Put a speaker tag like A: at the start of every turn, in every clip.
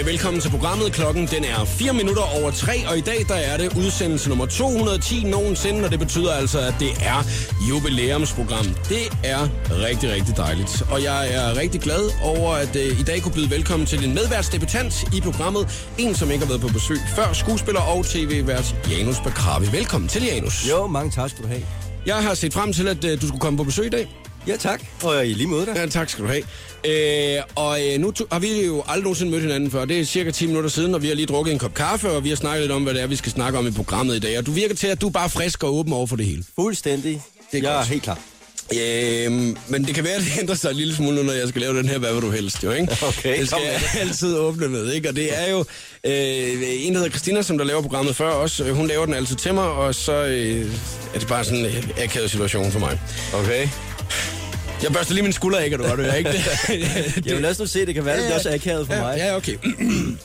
A: eftermiddag. Velkommen til programmet. Klokken den er 4 minutter over 3, og i dag der er det udsendelse nummer 210 nogensinde, og det betyder altså, at det er jubilæumsprogram. Det er rigtig, rigtig dejligt. Og jeg er rigtig glad over, at uh, i dag kunne byde velkommen til en medværtsdebutant i programmet. En, som ikke har været på besøg før, skuespiller og tv-vært Janus Bakravi. Velkommen til, Janus.
B: Jo, mange tak skal du have.
A: Jeg har set frem til, at uh, du skulle komme på besøg i dag.
B: Ja, tak. Og i lige måde da.
A: Ja, tak skal du have. Øh, og øh, nu to, har vi jo aldrig nogensinde mødt hinanden før. Det er cirka 10 minutter siden, og vi har lige drukket en kop kaffe, og vi har snakket lidt om, hvad det er, vi skal snakke om i programmet i dag. Og du virker til, at du er bare frisk og åben over for det hele.
B: Fuldstændig.
A: Det er
B: jeg
A: godt.
B: er helt klar.
A: Øh, men det kan være, at det ændrer sig en lille smule nu, når jeg skal lave den her, hvad vil du helst, jo, ikke?
B: Okay,
A: det skal jeg altid åbne med, ikke? Og det er jo øh, en, der hedder Christina, som der laver programmet før også. Øh, Hun laver den altid til mig, og så øh, er det bare sådan en akavet situation for mig.
B: Okay.
A: Jeg børster lige min skulder af, kan du godt høre, ikke? Det,
B: Jeg vil lad os nu se, det kan være, at det også er akavet for
A: ja,
B: mig.
A: Ja, okay.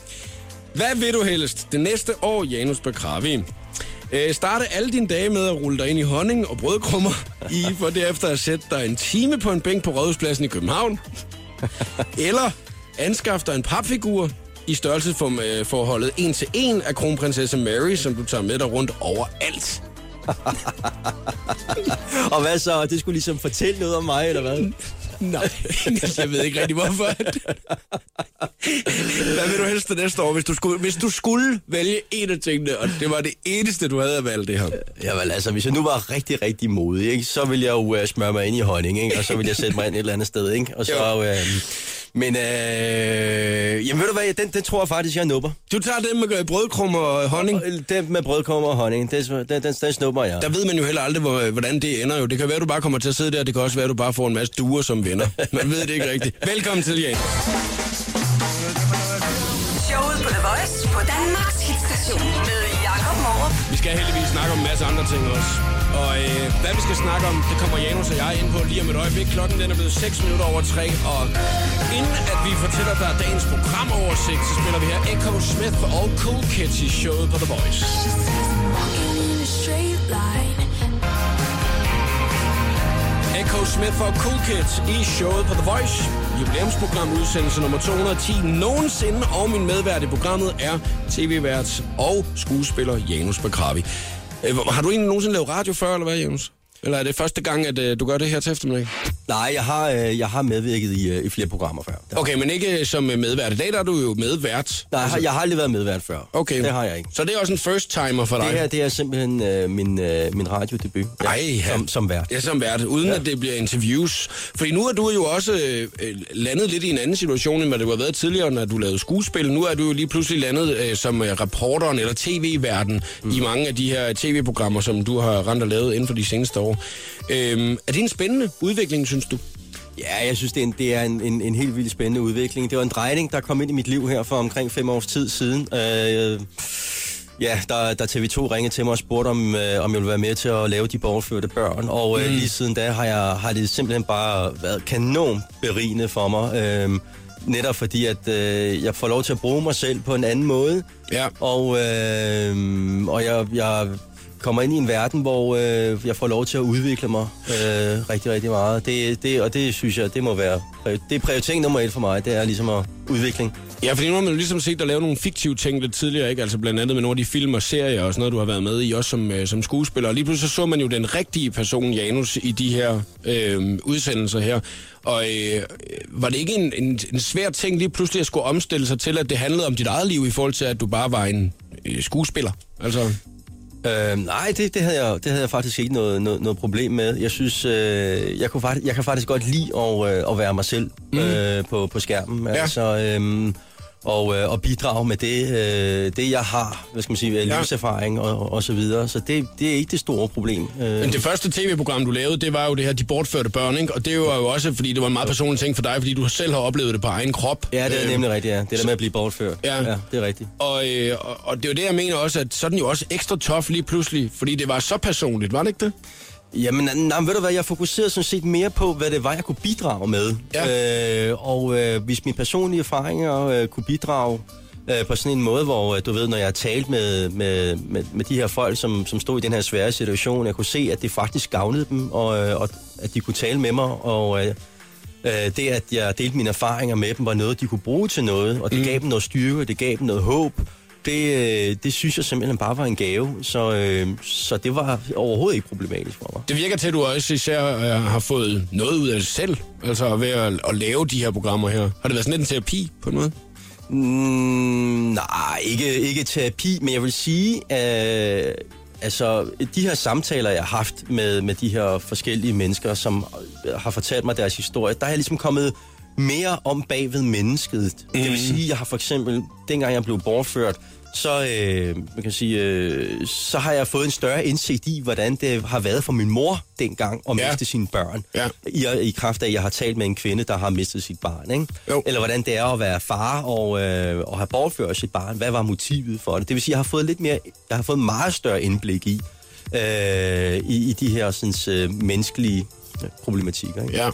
A: Hvad vil du helst det næste år, Janus Bakravi? Øh, starte alle dine dage med at rulle dig ind i honning og brødkrummer i, for derefter at sætte dig en time på en bænk på Rådhuspladsen i København. Eller anskaffe dig en papfigur i størrelsesforholdet en til en af kronprinsesse Mary, som du tager med dig rundt overalt.
B: Og hvad så? Det skulle ligesom fortælle noget om mig, eller hvad?
A: Nej, jeg ved ikke rigtig hvorfor. Hvad vil du helst det næste år, hvis du, skulle, hvis du skulle vælge en af tingene, og det var det eneste, du havde at valge det her?
B: Jamen altså, hvis jeg nu var rigtig, rigtig modig, ikke, så ville jeg jo uh, smøre mig ind i honning, ikke? og så ville jeg sætte mig ind et eller andet sted. Ikke? Og så,
A: Jo.
B: uh, men øh, jamen ved du hvad, den, den tror jeg faktisk, jeg nupper.
A: Du tager det med brødkrummer og honning.
B: Og Den med brødkrummer og honning, den, den, den, den snupper jeg.
A: Der ved man jo heller aldrig, hvor, hvordan det ender jo. Det kan være, du bare kommer til at sidde der, det kan også være, at du bare får en masse duer som venner. Man ved det ikke rigtigt. Velkommen til, Jan.
C: Showet på The Voice på Danmarks hitstation med Jakob Morup.
A: Vi skal heldigvis snakke om en masse andre ting også. Og øh, hvad vi skal snakke om, det kommer Janus og jeg ind på lige om et øjeblik. Klokken den er blevet 6 minutter over 3, og inden at vi fortæller dig dagens programoversigt, så spiller vi her Echo Smith og Cool Kids i showet på The Voice. Echo Smith og Cool Kids i showet på The Voice. Jubilæumsprogram udsendelse nummer 210 nogensinde, og min medvært i programmet er tv-vært og skuespiller Janus Bakravi. Øh, har du egentlig nogensinde lavet radio før, eller hvad, Jens? Eller er det første gang, at øh, du gør det her til eftermiddag?
B: Nej, jeg har, øh, jeg har medvirket i, øh, i flere programmer før. Der-
A: Okay, men ikke som øh, medvært. I dag der er du jo medvært.
B: Nej, jeg har, jeg har aldrig været medvært før.
A: Okay.
B: Det har jeg ikke.
A: Så det er også en first timer for dig?
B: Det her, det er simpelthen øh, min, øh, min radiodebut.
A: Ej, ja.
B: som, som vært.
A: Ja, som vært, uden ja. at det bliver interviews. Fordi nu er du jo også øh, øh, landet lidt i en anden situation, end hvad du har været tidligere, når du lavede skuespil. Nu er du jo lige pludselig landet øh, som øh, reporteren eller tv-verden mm. i mange af de her tv-programmer, som du har rent og lavet inden for de seneste år. Øhm, er det en spændende udvikling, synes du?
B: Ja, jeg synes, det er, en, det er en, en, en helt vildt spændende udvikling. Det var en drejning, der kom ind i mit liv her for omkring fem års tid siden. Øh, ja, der, der TV2 ringede til mig og spurgte, om, øh, om jeg ville være med til at lave de bortførte børn. Og øh, lige siden da har, jeg, har det simpelthen bare været kanon berigende for mig. Øh, netop fordi, at øh, jeg får lov til at bruge mig selv på en anden måde.
A: Ja.
B: Og, øh, og jeg, jeg kommer ind i en verden, hvor øh, jeg får lov til at udvikle mig øh, rigtig, rigtig meget. Det, det, og det synes jeg, det må være... Det er prioritering nummer et for mig, det er ligesom at udvikling.
A: Ja, fordi nu har man jo ligesom set dig lave nogle fiktive ting lidt tidligere, ikke? Altså blandt andet med nogle af de film og serier og sådan noget, du har været med i, også som, øh, som skuespiller. Og lige pludselig så, så man jo den rigtige person, Janus, i de her øh, udsendelser her. Og øh, var det ikke en, en, en svær ting lige pludselig at skulle omstille sig til, at det handlede om dit eget liv i forhold til, at du bare var en øh, skuespiller? Altså,
B: Øh, nej, det, det, havde jeg, det havde jeg faktisk ikke noget, noget, noget problem med. Jeg synes, øh, jeg, kunne faktisk, jeg kan faktisk godt lide at, øh, at være mig selv mm. øh, på, på skærmen.
A: Ja.
B: Altså, øh, og, øh, og bidrage med det, øh, det, jeg har, hvad skal man sige,
A: Ja.
B: livserfaring og, og så videre. Så det, det er ikke det store problem. Øh,
A: Men det første tv-program, du lavede, det var jo det her De Bortførte Børn, ikke? Og det var jo også, fordi det var en meget personlig ting for dig, fordi du selv har oplevet det på egen krop.
B: Ja, det er
A: Øh,
B: nemlig rigtigt, ja. Det der med at blive bortført.
A: Ja.
B: ja det er rigtigt.
A: Og, øh, og, og det er jo det, jeg mener også, at så er den jo også ekstra tof lige pludselig, fordi det var så personligt, var det ikke det?
B: Jamen, nej, men ved du hvad, jeg fokuserede sådan set mere på, hvad det var, jeg kunne bidrage med.
A: Ja.
B: Øh, og øh, hvis mine personlige erfaringer øh, kunne bidrage øh, på sådan en måde, hvor øh, du ved, når jeg har talt med, med, med, med de her folk, som, som stod i den her svære situation, jeg kunne se, at det faktisk gavnede dem, og, øh, og at de kunne tale med mig, og, øh, Øh, det, at jeg delte mine erfaringer med dem, var noget, de kunne bruge til noget, og det mm. gav dem noget styrke, det gav dem noget håb. Det, øh, det synes jeg simpelthen bare var en gave, så, øh, så det var overhovedet ikke problematisk for mig.
A: Det virker til, at du også især øh, har fået noget ud af det selv, altså ved at, at lave de her programmer her. Har det været sådan lidt en terapi på en måde?
B: Mm, nej, ikke, ikke terapi, men jeg vil sige, øh, altså de her samtaler, jeg har haft med, med de her forskellige mennesker, som har fortalt mig deres historie, der er jeg ligesom kommet mere om bagved mennesket. Mm. Det vil sige, jeg har for eksempel, dengang jeg blev bortført, så, øh, man kan sige, øh, så har jeg fået en større indsigt i, hvordan det har været for min mor dengang at
A: Ja.
B: miste sine børn.
A: Ja.
B: I, I kraft af, at jeg har talt med en kvinde, der har mistet sit barn. Ikke?
A: Jo.
B: Eller hvordan det er at være far og, øh, og have bortført sit barn. Hvad var motivet for det? Det vil sige, jeg har fået lidt mere, jeg har fået meget større indblik i, øh, i, i de her sådan, øh, menneskelige problematikker. Ikke?
A: Ja.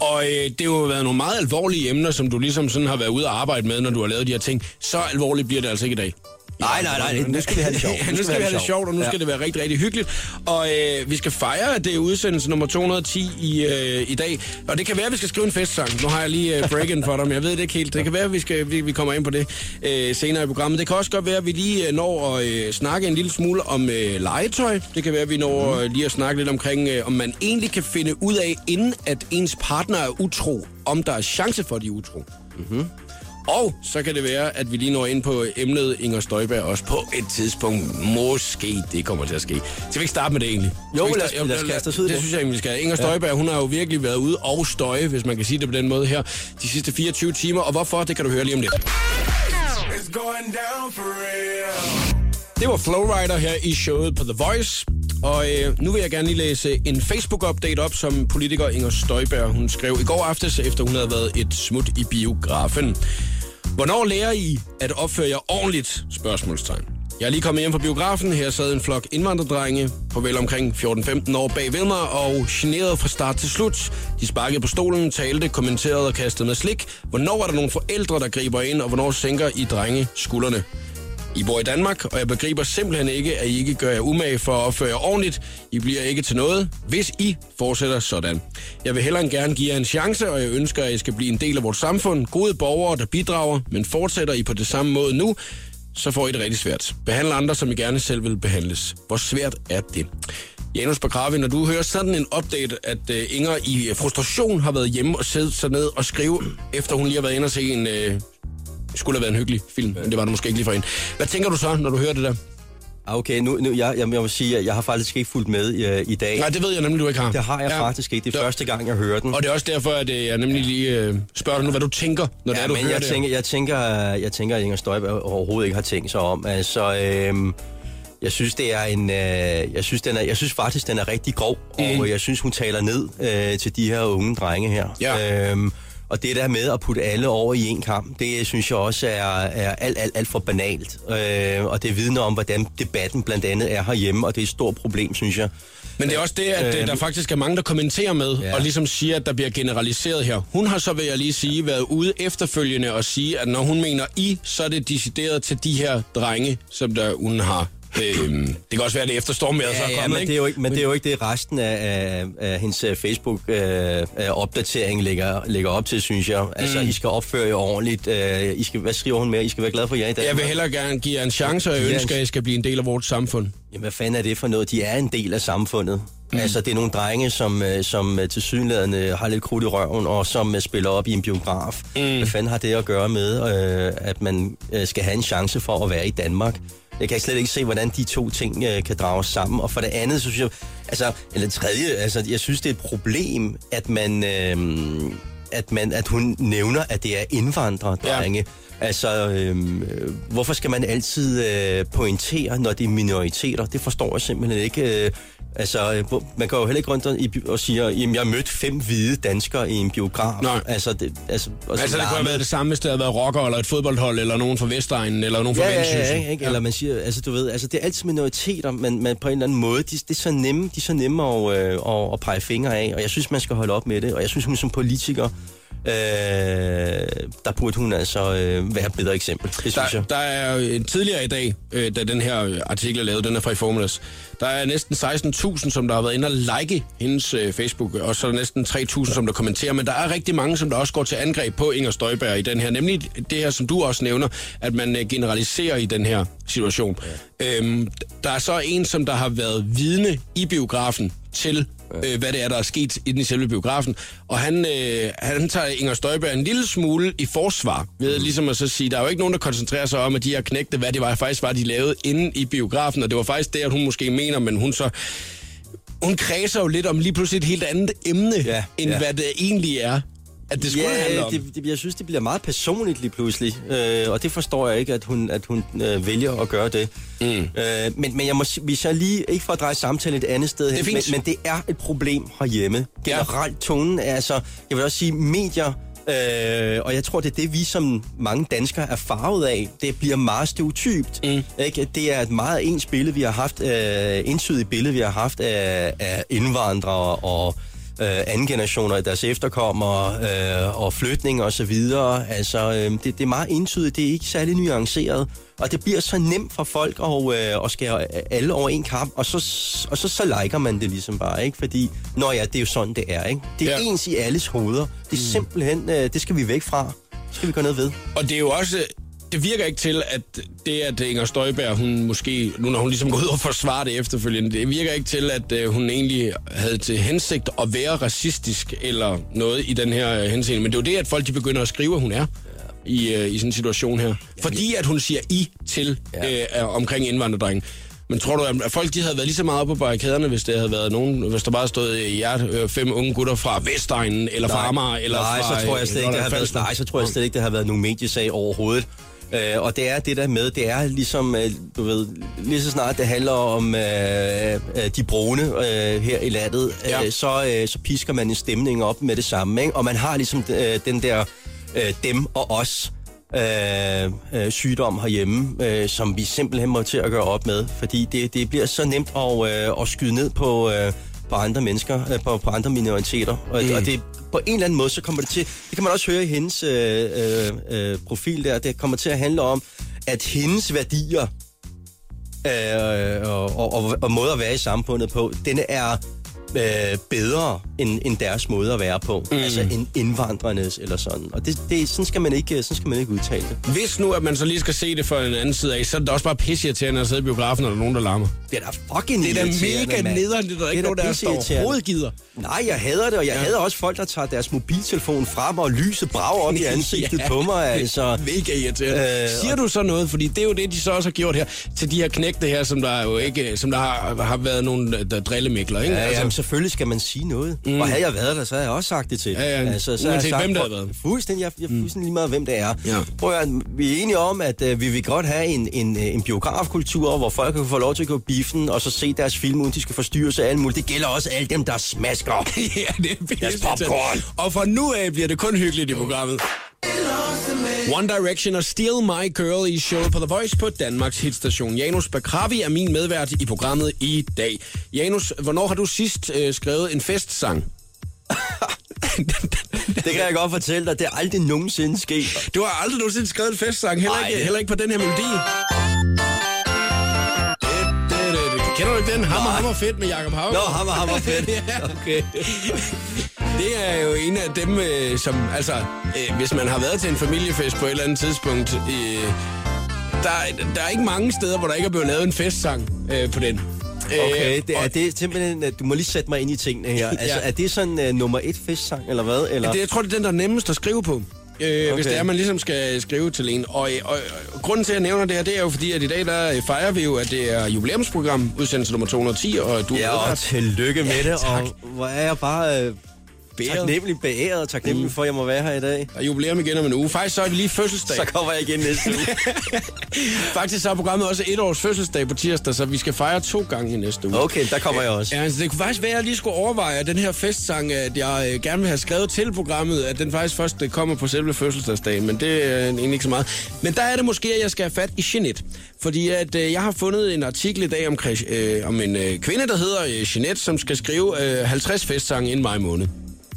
A: Og øh, det har jo været nogle meget alvorlige emner, som du ligesom sådan har været ude og arbejde med, når du har lavet de her ting. Så alvorligt bliver det altså ikke i dag.
B: Nej, nej, nej, nu skal vi have det sjovt.
A: nu skal vi have det sjovt, og nu skal det være rigtig, rigtig hyggeligt. Og øh, vi skal fejre, at det er udsendelse nummer 210 i, øh, i dag. Og det kan være, at vi skal skrive en festsang. Nu har jeg lige øh, break for dig, men jeg ved det ikke helt. Det kan være, at vi, skal, vi, vi kommer ind på det øh, senere i programmet. Det kan også godt være, at vi lige øh, når at øh, snakke en lille smule om øh, legetøj. Det kan være, at vi når øh, lige at snakke lidt omkring, øh, om man egentlig kan finde ud af, inden at ens partner er utro, om der er chance for, at de er utro. Og så kan det være, at vi lige når ind på emnet Inger Støjberg også på et tidspunkt. Måske det kommer til at ske. Skal vi ikke starte med det egentlig?
B: Jo, lad os-
A: starte-
B: lad os kaste os ud
A: det.
B: det.
A: synes jeg egentlig, vi skal. Inger Støjberg, hun har jo virkelig været ude og støje, hvis man kan sige det på den måde her, de sidste 24 timer. Og hvorfor, det kan du høre lige om lidt.
D: It's going down for real.
A: Det var Flowrider her i showet på The Voice. Og øh, nu vil jeg gerne lige læse en Facebook-update op, som politiker Inger Støjberg hun skrev i går aftes, efter hun havde været et smut i biografen. Hvornår lærer I at opføre jer ordentligt? Spørgsmålstegn. Jeg er lige kommet hjem fra biografen. Her sad en flok indvandrerdrenge på vel omkring 14-15 år bag ved mig og generede fra start til slut. De sparkede på stolen, talte, kommenterede og kastede med slik. Hvornår er der nogle forældre, der griber ind, og hvornår sænker I drenge skuldrene? I bor i Danmark, og jeg begriber simpelthen ikke, at I ikke gør jer umage for at opføre jer ordentligt. I bliver ikke til noget, hvis I fortsætter sådan. Jeg vil hellere end gerne give jer en chance, og jeg ønsker, at I skal blive en del af vores samfund. Gode borgere, der bidrager, men fortsætter I på det samme måde nu, så får I det rigtig svært. Behandle andre, som I gerne selv vil behandles. Hvor svært er det? Janus Bagravi, når du hører sådan en update, at øh, Inger i frustration har været hjemme og siddet sig ned og skrive, efter hun lige har været inde og se en... Øh, skulle have været en hyggelig film, men det var det måske ikke lige for hende. Hvad tænker du så, når du hører det der?
B: Ah, Okay, nu, nu jeg, jeg, jeg må sige, at jeg har faktisk ikke fulgt med i, i dag.
A: Nej, det ved jeg nemlig, du ikke har.
B: Det har jeg ja. faktisk ikke. Det er første gang, jeg hører den.
A: Og det er også derfor, at øh, jeg nemlig lige øh, spørger dig nu, hvad du tænker, når det
B: ja,
A: er, du
B: men
A: hører
B: jeg
A: det.
B: tænker, jeg tænker, jeg tænker, at Inger Støjberg overhovedet ikke har tænkt sig om. Altså, øhm, jeg synes, det er en, øh, jeg synes, den er, jeg synes faktisk, den er rigtig grov, mm. og jeg synes, hun taler ned øh, til de her unge drenge her.
A: Ja.
B: Øhm, og det der med at putte alle over i en kamp, det synes jeg også er, er alt, alt, alt for banalt. Øh, og det vidner om, hvordan debatten blandt andet er herhjemme, og det er et stort problem, synes jeg.
A: Men det er også det, at øh,
B: Øh,
A: der faktisk er mange, der kommenterer med. Ja. og ligesom siger, at der bliver generaliseret her. Hun har så, vil jeg lige sige, været ude efterfølgende og sige, at når hun mener I, så er det decideret til de her drenge, som der hun har. Øh, det kan også være, at det er efter stormvejret så er
B: Ja, ja,
A: kommet,
B: men
A: ikke?
B: det, er jo ikke, men det er jo ikke det, resten af, af, af hendes øh, Facebook-opdatering lægger, lægger op til, synes jeg. Altså, mm. I skal opføre jer ordentligt. Øh, I skal, hvad skriver hun mere? I skal være glade for jer i dag.
A: Jeg vil hellere gerne give jer en chance, og jeg
B: Ja,
A: ønsker, at I skal blive en del af vores samfund.
B: Jamen, hvad fanden er det for noget? De er en del af samfundet. Mm. Altså, det er nogle drenge, som, øh, som til synligheden har lidt krudt i røven, og som øh, spiller op i en biograf. Mm. Hvad fanden har det at gøre med, øh, at man øh, skal have en chance for at være i Danmark? Jeg kan slet ikke se, hvordan de to ting øh, kan drages sammen. Og for det andet, så synes jeg, altså, eller tredje, altså, jeg synes, det er et problem, at man, øh, at man, at hun nævner, at det er indvandrerdrenge. Ja. Altså, øh, hvorfor skal man altid øh, pointere, når det er minoriteter? Det forstår jeg simpelthen ikke. Øh, altså, øh, man går jo heller ikke rundt i, og siger, at jeg har mødt fem hvide danskere i en biograf.
A: Nej.
B: Altså, det, altså, og så
A: Altså, det kunne have været det samme, hvis det havde været rocker, eller et fodboldhold, eller nogen fra Vestegnen, eller nogen fra
B: Ja, ja,
A: Vendsyssel.
B: ja, ikke? Eller man siger, altså du ved, altså det er altid minoriteter, men, men på en eller anden måde, de, det er så nemme, de er så nemme at, øh, at, at pege fingre af, og jeg synes, man skal holde op med det, og jeg synes, hun som politiker øh, der burde hun altså øh, være et bedre eksempel. Det synes
A: Der,
B: jeg.
A: der er tidligere i dag, øh, da den her øh, artikel er lavet, den er fra i formiddags, der er næsten 16.000, som der har været inde og like hendes øh, Facebook, og så er der næsten 3.000, som der kommenterer, men der er rigtig mange, som der også går til angreb på Inger Støjberg i den her, nemlig det her, som du også nævner, at man øh, generaliserer i den her situation. Ja. Øhm, der er så en, som der har været vidne i biografen til øh, hvad det er, der er sket inde i selve biografen. Og han, øh, han tager Inger Støjberg en lille smule i forsvar, ved mm. ligesom at så sige, der er jo ikke nogen, der koncentrerer sig om, at de har knægte, hvad det var, faktisk var, de lavede inde i biografen, og det var faktisk det, at hun måske mener, men hun så... Hun kredser jo lidt om lige pludselig et helt andet emne,
B: Ja,
A: end
B: ja.
A: hvad det egentlig er, at det skulle handle
B: Ja,
A: om.
B: det, det, jeg synes, det bliver meget personligt lige pludselig, øh, og det forstår jeg ikke, at hun, at hun øh, vælger at gøre det. Mm. Øh, men, men jeg må, hvis jeg lige, ikke for at dreje samtalen et andet sted hen,
A: er
B: men, men det er et problem herhjemme.
A: Ja.
B: Generelt tonen er altså, jeg vil også sige, medier, øh, og jeg tror, det er det, vi som mange danskere er farvet af. Det bliver meget stereotypt. Mm. Ikke? Det er et meget ens billede, vi har haft, øh, entydigt billede, vi har haft af, af indvandrere og øh, anden generationer af deres efterkommere øh, og flytning og så videre. Altså, øh, det, det er meget entydigt, det er ikke særlig nuanceret. Og det bliver så nemt for folk at, øh, at skære alle over en kamp, og så, og så, så liker man det ligesom bare, ikke? Fordi, nå ja, det er jo sådan, det er, ikke? Det er
A: Ja.
B: ja. ens i alles hoveder. Det er simpelthen, øh, det skal vi væk fra. Det skal vi gøre noget ved.
A: Og det er jo også... Det virker ikke til, at det, at Inger Støjberg, hun måske, nu når hun ligesom går ud og forsvarer det efterfølgende, det virker ikke til, at øh, hun egentlig havde til hensigt at være racistisk eller noget i den her øh, henseende. Men det er jo det, at folk de begynder at skrive, at hun er i, øh, i sådan en situation her. Fordi at hun siger I til øh, omkring indvandrerdrengen. Men tror du, at folk de havde været lige så meget oppe på barrikaderne, hvis der havde været nogen, hvis der bare stod i jer øh, fem unge gutter fra Vestegnen, eller fra Amager, eller
B: nej,
A: fra...
B: så tror jeg slet ikke, det har været, nej, så tror jeg slet ikke, det har været nogen mediesag overhovedet. Øh, og det er det der med, det er ligesom, øh, du ved, lige så snart det handler om øh, øh, de brune øh, her i landet,
A: Ja.
B: øh, så, øh, så pisker man en stemning op med det samme, ikke? Og man har ligesom øh, den der øh, dem og os øh, øh, sygdom herhjemme, øh, som vi simpelthen må til at gøre op med, fordi det, det bliver så nemt at, øh, at skyde ned på, øh, på andre mennesker, øh, på, på andre minoriteter, og, mm. og det på en eller anden måde, så kommer det til, det kan man også høre i hendes øh, øh, øh, profil der, det kommer til at handle om, at hendes værdier øh, og, og, og, og måde at være i samfundet på, den er øh, bedre end, end deres måde at være på. Mm. Altså en indvandrernes eller sådan. Og det, det, sådan, skal man ikke, sådan skal man ikke udtale det.
A: Hvis nu, at man så lige skal se det fra en anden side af, så er det også bare pisseirriterende at sidde i biografen, når der er nogen, der larmer.
B: Det er da fucking
A: Det er da mega
B: mand.
A: nederen, det er der ikke
B: da
A: nogen, der, der overhovedet gider.
B: Nej, jeg hader det, og jeg ja. hader også folk, der tager deres mobiltelefon frem og lyset brager op i ansigtet
A: Ja.
B: på mig. Altså.
A: Mega irriterende.
B: Øh,
A: Siger du så noget? Fordi det er jo det, de så også har gjort her, til de her knægte her, som der jo ikke, som der har, har været nogle der drillemikler, ikke?
B: Ja, altså, jamen, selvfølgelig skal man sige noget. Mm. Og havde jeg været der, så havde jeg også sagt det til.
A: Ja, ja.
B: Altså, så
A: Uanset
B: har jeg sagt,
A: hvem det
B: prøv-
A: havde været.
B: Fuldstændig, jeg, jeg er fuldstændig lige meget, hvem det er.
A: Ja.
B: Prøv at, vi er enige om, at uh, vi vil godt have en, en, en biografkultur, hvor folk kan få lov til at gå biffen, og så se deres film, uden de skal forstyrre sig af alt muligt. Det gælder også alle dem, der smasker.
A: ja, det er pisse
B: popcorn.
A: Og fra nu af bliver det kun hyggeligt i programmet. One Direction og Steal My Girl i showet på The Voice på Danmarks hitstation. Janus Bakravi er min medvært i programmet i dag. Janus, hvornår har du sidst øh, skrevet en festsang?
B: det kan jeg godt fortælle dig. Det er aldrig nogensinde sket.
A: Du har aldrig nogensinde skrevet en festsang, heller, ikke, heller ikke på den her melodi. Kender du ikke den? Hammer, hammer fedt med Jacob Haugaard.
B: Nå, hammer, hammer fedt. Okay.
A: Det er jo en af dem, øh, som, altså, øh, hvis man har været til en familiefest på et eller andet tidspunkt, øh, der, der er ikke mange steder, hvor der ikke er blevet lavet en festsang øh, på den.
B: Okay,
A: Øh,
B: det er det simpelthen, at du må lige sætte mig ind i tingene her. Altså,
A: Ja.
B: er det sådan uh, nummer et festsang, eller hvad? Eller?
A: Det, jeg tror, det er den, der er nemmest at skrive på. Øh, okay. Hvis
B: Okay.
A: det er, man ligesom skal skrive til en. Og, og, og grunden til, at jeg nævner det her, det er jo fordi, at i dag der fejrer vi jo, at det er jubilæumsprogram, udsendelse nummer 210, og du er
B: Ja, og tillykke med
A: Ja,
B: det,
A: tak.
B: og hvor er jeg bare øh,
A: Beæret.
B: taknemmelig beæret og taknemmelig mm. for, at jeg må være her i dag.
A: Er jubilæum igen om en uge. Faktisk så er vi lige fødselsdag.
B: Så kommer jeg igen næste uge.
A: Faktisk så er programmet også et års fødselsdag på tirsdag, så vi skal fejre to gange i næste uge.
B: Okay, der kommer jeg også.
A: Ja, altså, det kunne faktisk være, at jeg lige skulle overveje, at den her festsang, at jeg øh, gerne vil have skrevet til programmet, at den faktisk først øh, kommer på selve fødselsdagsdagen, men det er egentlig ikke så meget. Men der er det måske, at jeg skal have fat i Jeanette, fordi at øh, jeg har fundet en artikel i dag om, øh, om en øh, kvinde, der hedder øh, Jeanette, som skal skrive øh, 50 festsange inden maj måned.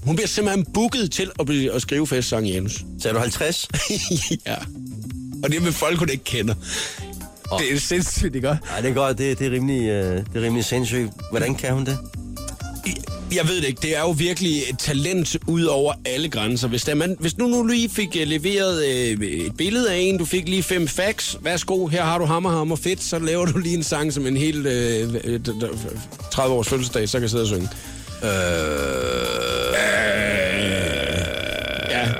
A: Hun bliver simpelthen booket til at, blive, at skrive festsang, Janus.
B: Sagde du 50?
A: ja. Og det er med folk, hun ikke kender. Oh. Det er sindssygt, ikke?
B: Nej, det er godt. Det, det, er rimelig, øh, det er rimelig sindssygt. Hvordan kan hun det?
A: Jeg ved det ikke. Det er jo virkelig et talent ud over alle grænser. Hvis, der, man, hvis nu, nu lige fik uh, leveret uh, et billede af en, du fik lige fem facts. Værsgo, her har du hammer, hammer fedt. Så laver du lige en sang som en helt uh, 30 års fødselsdag, så kan jeg sidde og synge. Ja,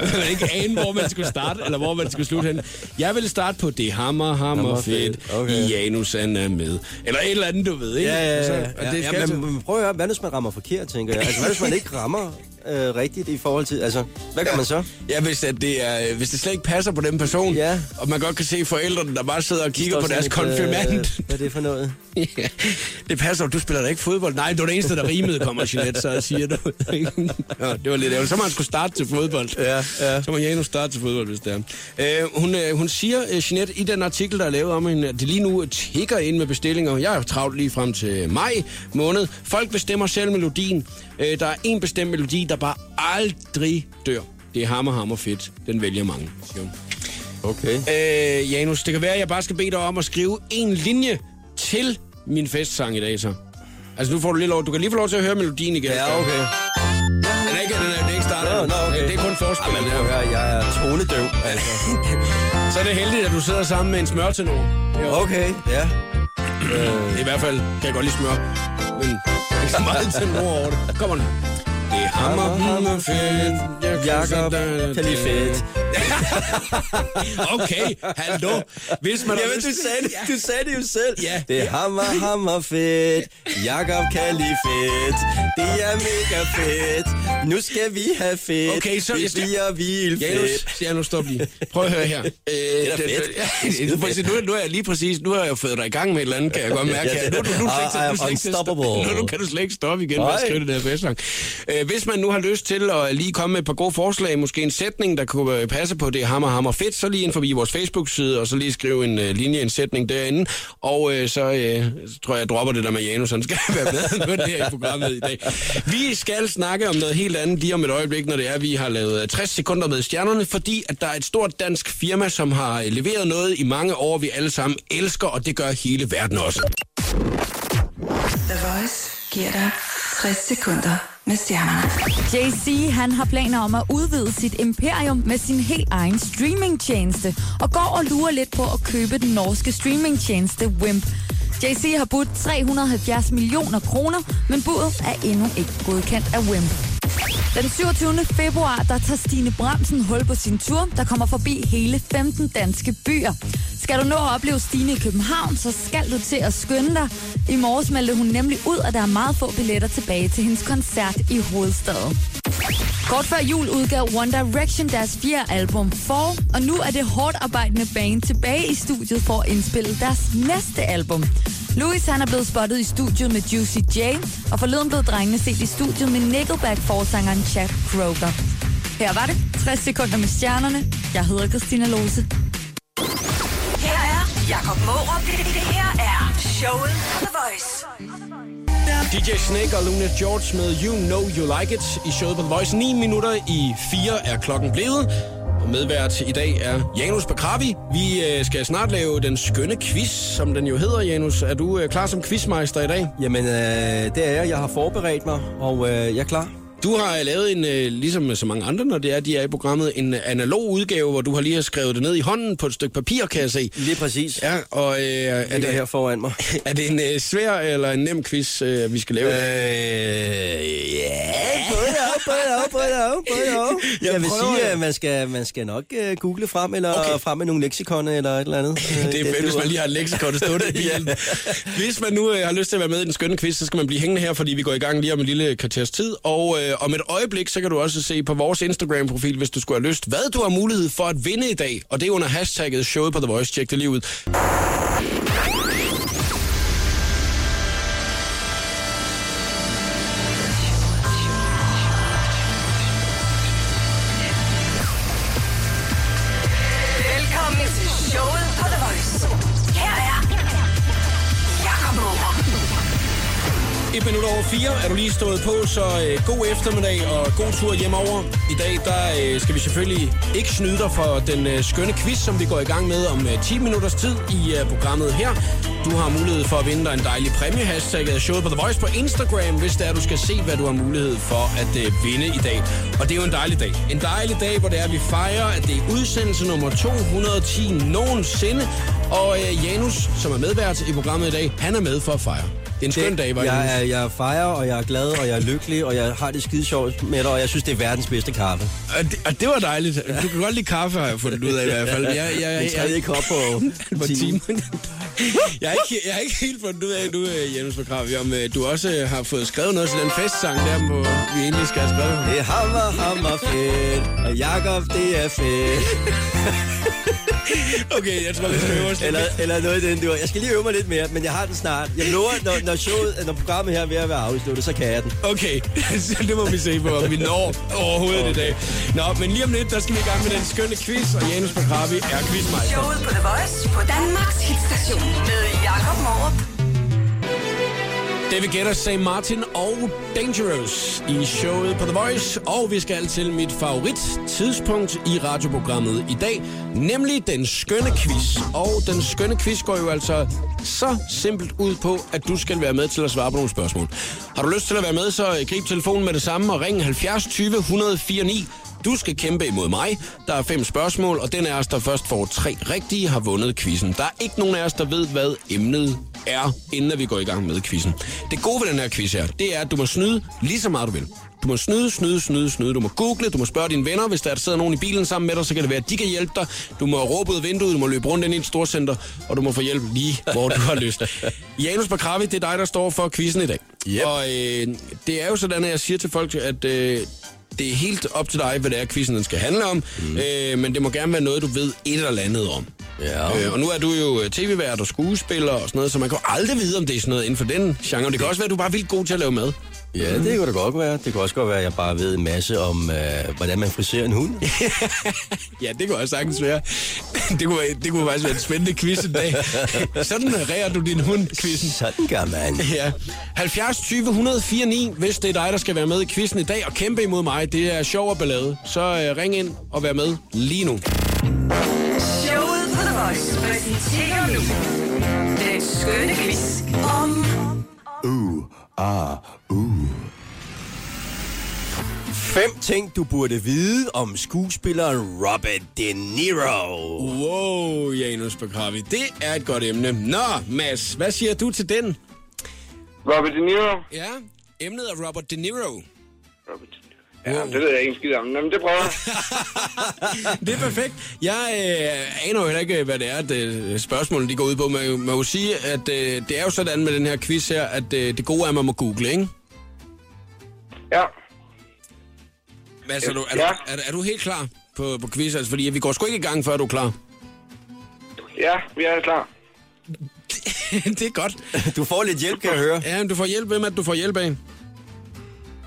A: man ikke ane, hvor man skulle starte, eller hvor man skulle slutte hen. Jeg vil starte på det hammer, hammer,
B: Hammer
A: fedt.
B: fedt, okay.
A: Janus han er med. Eller et eller andet, du ved, ikke?
B: Ja, ja,
A: Altså,
B: ja.
A: og
B: ja,
A: det
B: ja
A: skal altså-
B: men prøv at høre, hvad hvis man rammer forkert, tænker jeg? Altså, hvad hvis man ikke rammer øh, rigtigt i forhold til... Altså, hvad gør man så?
A: Ja, hvis, at det er, hvis det slet ikke passer på den person,
B: Ja.
A: og man godt kan se forældrene, der bare sidder og kigger på deres
B: et,
A: konfirmand.
B: Øh, hvad er det for noget?
A: Ja, det passer, du spiller da ikke fodbold. Nej, det var det eneste, der rimede, kommer Jeanette så siger du. ja, det var lidt ærgerligt. Så må han skulle starte til fodbold.
B: Ja, ja.
A: Så må Janus starte til fodbold, hvis det er. Øh, hun, øh, hun siger, øh, Jeanette, i den artikel, der er lavet om hende, at det lige nu tigger ind med bestillinger. Jeg er travlt lige frem til maj måned. Folk bestemmer selv melodien. Øh, der er en bestemt melodi, der bare aldrig dør. Det er hammer, hammer fedt. Den vælger mange, siger hun.
B: Okay.
A: Øh, Janus, det kan være, at jeg bare skal bede dig om at skrive en linje til min festsang i dag, så. Altså, nu får du lige lov. Du kan lige få lov til at høre melodien igen.
B: Ja, okay.
A: Den er ikke, den er, den er ikke startet.
B: Nå, okay.
A: Det er kun forspil.
B: Jamen, prøv at høre, jeg er tonedøv, altså.
A: Så er det heldigt, at du sidder sammen med en smørtenor.
B: Okay, ja.
A: I hvert fald kan jeg godt lide smør. Men ikke så meget tenor over det. Kom on. Det er hammer, hammer fedt. Jeg
B: Jakob kan lide fedt.
A: Okay, hallo. Hvis man
B: Jamen,
A: lyst-
B: du sagde, det, du sagde det jo selv.
A: Ja.
B: Det er hammer, hammer fedt. Jakob kan lide fedt. Det er mega fedt. Nu skal vi have fedt.
A: Okay, så-
B: det
A: skal-
B: bliver vildt
A: Janus,
B: fedt.
A: ja, nu stop lige. Prøv at høre her. Øh, det
B: er fedt.
A: Ja, det er præcis, nu, nu er jeg lige præcis, nu har jeg fået dig i gang med et eller andet, kan jeg godt mærke.
B: Ja, det-
A: Nu, nu, nu, nu, nu kan du slet ikke stoppe igen med at skrive det der festsang. Øh, hvis man nu har lyst til at lige komme med et par gode forslag, måske en sætning, der kunne øh, passe på det er hammer, hammer fedt, så lige ind forbi vores Facebook-side, og så lige skrive en øh, linje, en sætning derinde. Og øh, så øh, så tror jeg, jeg dropper det der med Janus, han skal være med på det her i programmet i dag. Vi skal snakke om noget helt andet lige om et øjeblik, når det er, vi har lavet øh, 60 sekunder med stjernerne, fordi at der er et stort dansk firma, som har øh, leveret noget i mange år, vi alle sammen elsker, og det gør hele verden også.
C: The Voice giver dig 60 sekunder med stjernerne.
E: Jay-Z han har planer om at udvide sit imperium med sin helt egen streamingtjeneste, og går og lurer lidt på at købe den norske streamingtjeneste Wimp. JC har budt 370 millioner kroner, men budet er endnu ikke godkendt af Wimp. Den 27. februar, der tager Stine Bremsen hul på sin tur, der kommer forbi hele 15 danske byer. Skal du nå at opleve Stine i København, så skal du til at skynde dig. I morges meldte hun nemlig ud, at der er meget få billetter tilbage til hendes koncert i hovedstaden. Kort før jul udgav One Direction deres fjerde album For, og nu er det hårdt arbejdende band tilbage i studiet for at indspille deres næste album. Louis han er blevet spottet i studiet med Juicy J, og forleden blev drengene set i studiet med Nickelback-forsangeren Chad Kroger. Her var det 60 sekunder med stjernerne. Jeg hedder Christina Lose.
C: Jakob Mårup. Det her er showet på The Voice.
A: DJ Snake og Luna George med You Know You Like It i showet på The Voice. 9 minutter i 4 er klokken blevet. Og medvært i dag er Janus Bakravi. Vi øh, skal snart lave den skønne quiz, som den jo hedder, Janus. Er du øh, klar som quizmeister i dag?
B: Jamen, øh, det er jeg. Jeg har forberedt mig, og øh, jeg er klar.
A: Du har lavet en, øh, ligesom så mange andre, når det er, de er i programmet, en øh, analog udgave, hvor du har lige har skrevet det ned i hånden på et stykke papir, kan jeg se.
B: Lige præcis.
A: Ja, og øh, er,
B: det
A: det,
B: her foran mig?
A: er det en øh, svær eller en nem quiz, øh, vi skal lave?
B: Øh, ja, både og, både og.
A: Jeg
B: Jeg vil sige, at man skal, man skal nok uh, google frem, eller
A: Okay.
B: frem med nogle leksikone, eller et eller andet. Øh,
A: Det er fedt, hvis man lige har et leksikon stående i bilen. Hvis man nu øh, har lyst til at være med i den skønne quiz, så skal man blive hængende her, fordi vi går i gang lige om en lille kvarters tid. Og øh, om et øjeblik, så kan du også se på vores Instagram-profil, hvis du skulle have lyst, hvad du har mulighed for at vinde i dag. Og det er under hashtagget showet på The Voice. Tjek det lige ud. 4 er du lige stået på, så øh, god eftermiddag og god tur hjemover. I dag der øh, skal vi selvfølgelig ikke snyde dig for den øh, skønne quiz, som vi går i gang med om øh, 10 minutters tid i øh, programmet her. Du har mulighed for at vinde dig en dejlig præmie. Hashtagget er øh, showet på The Voice på Instagram, hvis det er, du skal se, hvad du har mulighed for at øh, vinde i dag. Og det er jo en dejlig dag. En dejlig dag, hvor det er, at vi fejrer, at det er udsendelse nummer 210 nogensinde. Og øh, Janus, som er medvært i programmet i dag, han er med for at fejre. Det er en skøn dag, var
B: jeg, er, jeg er fejrer, og jeg er glad, og jeg er lykkelig, og jeg har det skide sjovt med dig, og jeg synes, det er verdens bedste kaffe.
A: Og det, og det var dejligt. Du kan godt lide kaffe, har jeg fundet ud af i hvert fald. Jeg, jeg, jeg,
B: Jeg tredje kop på,
A: på
B: timen.
A: Jeg er, ikke, jeg er ikke helt fundet ud af nu, øh, Jens Bekravi, om øh, du også øh, har fået skrevet noget til den festsang der, hvor vi egentlig skal have skrevet.
B: Det er hammer, hammer fedt, og Jakob, det er fedt.
A: Okay, jeg tror, vi skal øve os.
B: Eller, eller noget i den du. Jeg skal lige øve mig lidt mere, men jeg har den snart. Jeg lover, når, når, showet, når programmet her er ved at være afsluttet, så kan jeg den.
A: Okay, så det må vi se på, om vi når overhovedet okay. i dag. Nå, men lige om lidt, der skal vi i gang med den skønne quiz, og Janus Bekravi er quizmeister.
C: Showet på The Voice på Danmarks hitstation med Jakob Morup.
A: David Guetta, St. Martin og Dangerous i showet på The Voice. Og vi skal til mit favorit tidspunkt i radioprogrammet i dag, nemlig den skønne quiz. Og den skønne quiz går jo altså så simpelt ud på, at du skal være med til at svare på nogle spørgsmål. Har du lyst til at være med, så grib telefonen med det samme og ring 70 20 104 9. Du skal kæmpe imod mig. Der er fem spørgsmål, og den af os, der først får tre rigtige, har vundet quizzen. Der er ikke nogen af os, der ved, hvad emnet er, inden vi går i gang med quizzen. Det gode ved den her quiz her, det er, at du må snyde lige så meget du vil. Du må snyde, snyde, snyde, snyde. Du må google, du må spørge dine venner. Hvis der sidder nogen i bilen sammen med dig, så kan det være, at de kan hjælpe dig. Du må råbe ud af vinduet, du må løbe rundt ind i et storcenter, og du må få hjælp lige, hvor du har lyst. Janus Bakravi, det er dig, der står for quizzen i dag.
B: Yep.
A: Og øh, det er jo sådan, at jeg siger til folk, at øh, det er helt op til dig, hvad det er, quizzen den skal handle om. Mm. Øh, men det må gerne være noget, du ved et eller andet om.
B: Ja.
A: Øh, og nu er du jo øh, tv-vært og skuespiller og sådan noget, så man kan jo aldrig vide, om det er sådan noget inden for den genre. Det kan også være, at du bare er vildt god til at lave mad.
B: Ja, det kunne da godt være. Det kunne også godt være, at jeg bare ved en masse om, øh, hvordan man friserer en hund.
A: Ja, det kunne også sagtens være. Det kunne, det kunne faktisk være en spændende quiz en dag. Sådan rærer du din hund, quizzen.
B: Sådan gør man.
A: Ja. 70 20 104 9, hvis det er dig, der skal være med i quizzen i dag og kæmpe imod mig. Det er sjov og ballade. Så øh, ring ind og vær med lige nu.
C: Voice præsenterer nu den skønne quiz om
B: Fem ting, du burde vide om skuespilleren Robert De Niro.
A: Wow, Janus Bekravi. Det er et godt emne. Nå, Mads, hvad siger du til den?
F: Robert De Niro.
A: Ja, emnet er Robert De Niro.
F: Robert De Ja, det ved jeg ikke skid om. Nå, men det prøver jeg.
A: Det er perfekt. Jeg øh, aner jo heller ikke, hvad det er, at øh, spørgsmålet de går ud på. Man man må sige, at øh, det er jo sådan med den her quiz her, at øh, det gode er, at man må google, ikke?
F: Ja.
A: Hvad, så, er, du, er,
F: Ja.
A: du, er, er du helt klar på, på quiz? Altså, fordi vi går sgu ikke i gang, før du er klar.
F: Ja, vi er klar.
A: det er godt.
B: Du får lidt hjælp, kan jeg høre.
A: Ja, men du får hjælp. Hvem er det, du får hjælp af?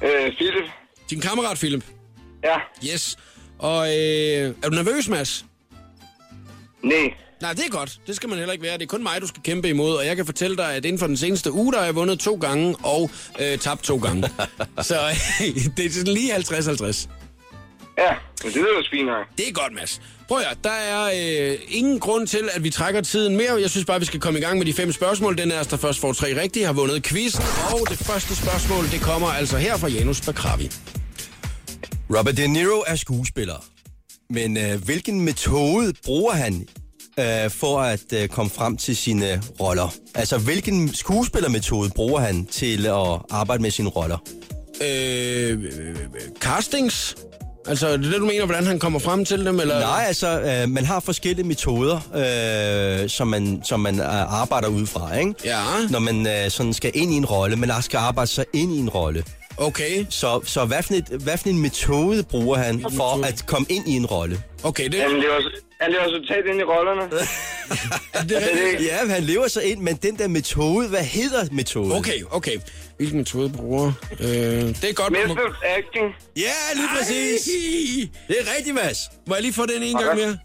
F: Øh, Philip.
A: Din kammerat, Philip.
F: Ja.
A: Yes. Og øh, er du nervøs, Mads?
F: Nej.
A: Nej, det er godt. Det skal man heller ikke være. Det er kun mig, du skal kæmpe imod. Og jeg kan fortælle dig, at inden for den seneste uge, der har jeg vundet to gange og øh, tabt to gange. Så øh, det er sådan lige 50-50.
F: Ja, men det lyder også fint nok.
A: Det er godt, Mads. Prøv at høre, der er øh, ingen grund til, at vi trækker tiden mere. Jeg synes bare, vi skal komme i gang med de fem spørgsmål. Den er os, der først får tre rigtige, har vundet quizzen. Og det første spørgsmål, det kommer altså her fra Janus Bakravi.
B: Robert De Niro er skuespiller. Men øh, hvilken metode bruger han øh, for at øh, komme frem til sine roller? Altså, hvilken skuespillermetode bruger han til at arbejde med sine roller?
A: Øh, castings? Altså, er det det, du mener, hvordan han kommer frem til dem? Eller?
B: Nej, altså, øh, man har forskellige metoder, øh, som man, som man øh, arbejder ud fra, ikke?
A: Ja.
B: Når man øh, sådan skal ind i en rolle, men også skal arbejde sig ind i en rolle.
A: Okay,
B: Så, så hvad, for et, hvad for en metode bruger han for at komme ind i en rolle?
A: okay, det,
F: Han lever, han lever totalt ind i rollerne.
A: er det rigtigt?
B: Ja, han lever sig ind, men den der metode, hvad hedder metoden?
A: Okay, okay. Hvilken metode bruger? Øh, det er godt.
F: Method acting.
B: Ja, lige præcis.
A: Ej.
B: Det er rigtigt, Mads.
A: Må jeg lige få den en gang mere?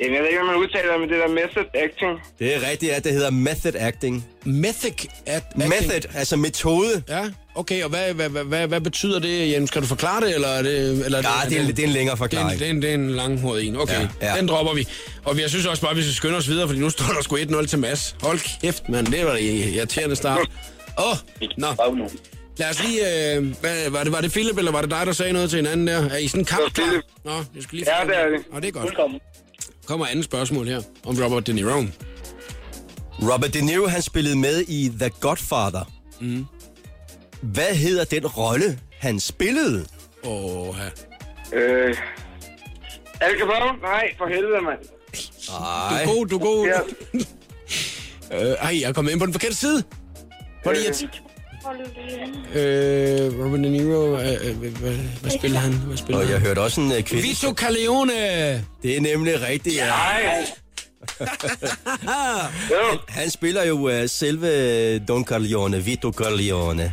F: Jamen, jeg ved ikke, om man udtaler det, men det der method acting.
B: Det er rigtigt, at det hedder method acting.
A: Method at acting.
B: Method, altså metode.
A: Ja, okay, og hvad, hvad, hvad, hvad, hvad betyder det, Jens? Kan du forklare det, eller er det... Eller
B: Ja, det er, det er en længere
A: Det er, en,
B: forklaring.
A: det, er en, det er en lang hoved en. Okay,
B: Ja,
A: ja, den dropper vi. Og jeg synes også bare, at vi skal skynde os videre, fordi nu står der sgu 1-0 til Mads. Hold kæft, mand. Det var det irriterende start. Åh, oh, nå. Lad os lige... Øh, hvad, var, det, var det Philip, eller var det dig, der sagde noget til hinanden der? Er I sådan en kamp?
F: Det var Philip.
A: Nå, jeg skal lige...
F: Ja, det er det.
A: Nå, det er godt. Kommer andet spørgsmål her om Robert De Niro.
B: Robert De Niro, han spillede med i The Godfather. Mm. Hvad hedder den rolle, han spillede?
A: Åh, ja.
F: Øh... Al Capone? Nej, for helvede, mand.
A: Du
B: Nej.
A: er god, du er god.
F: Ja.
A: Øh, ej, jeg er kommet ind på den forkerte side. Hvor er det irrit- Øh, Robert De Niro, øh, øh, hvad, hvad spiller han? Hvad spiller
B: Og jeg
A: han?
B: hørte også en uh, kvinde.
A: Vito Corleone!
B: Det er nemlig rigtigt, ja.
F: Nej. jo,
B: Han spiller jo uh, selve Don Corleone, Vito Corleone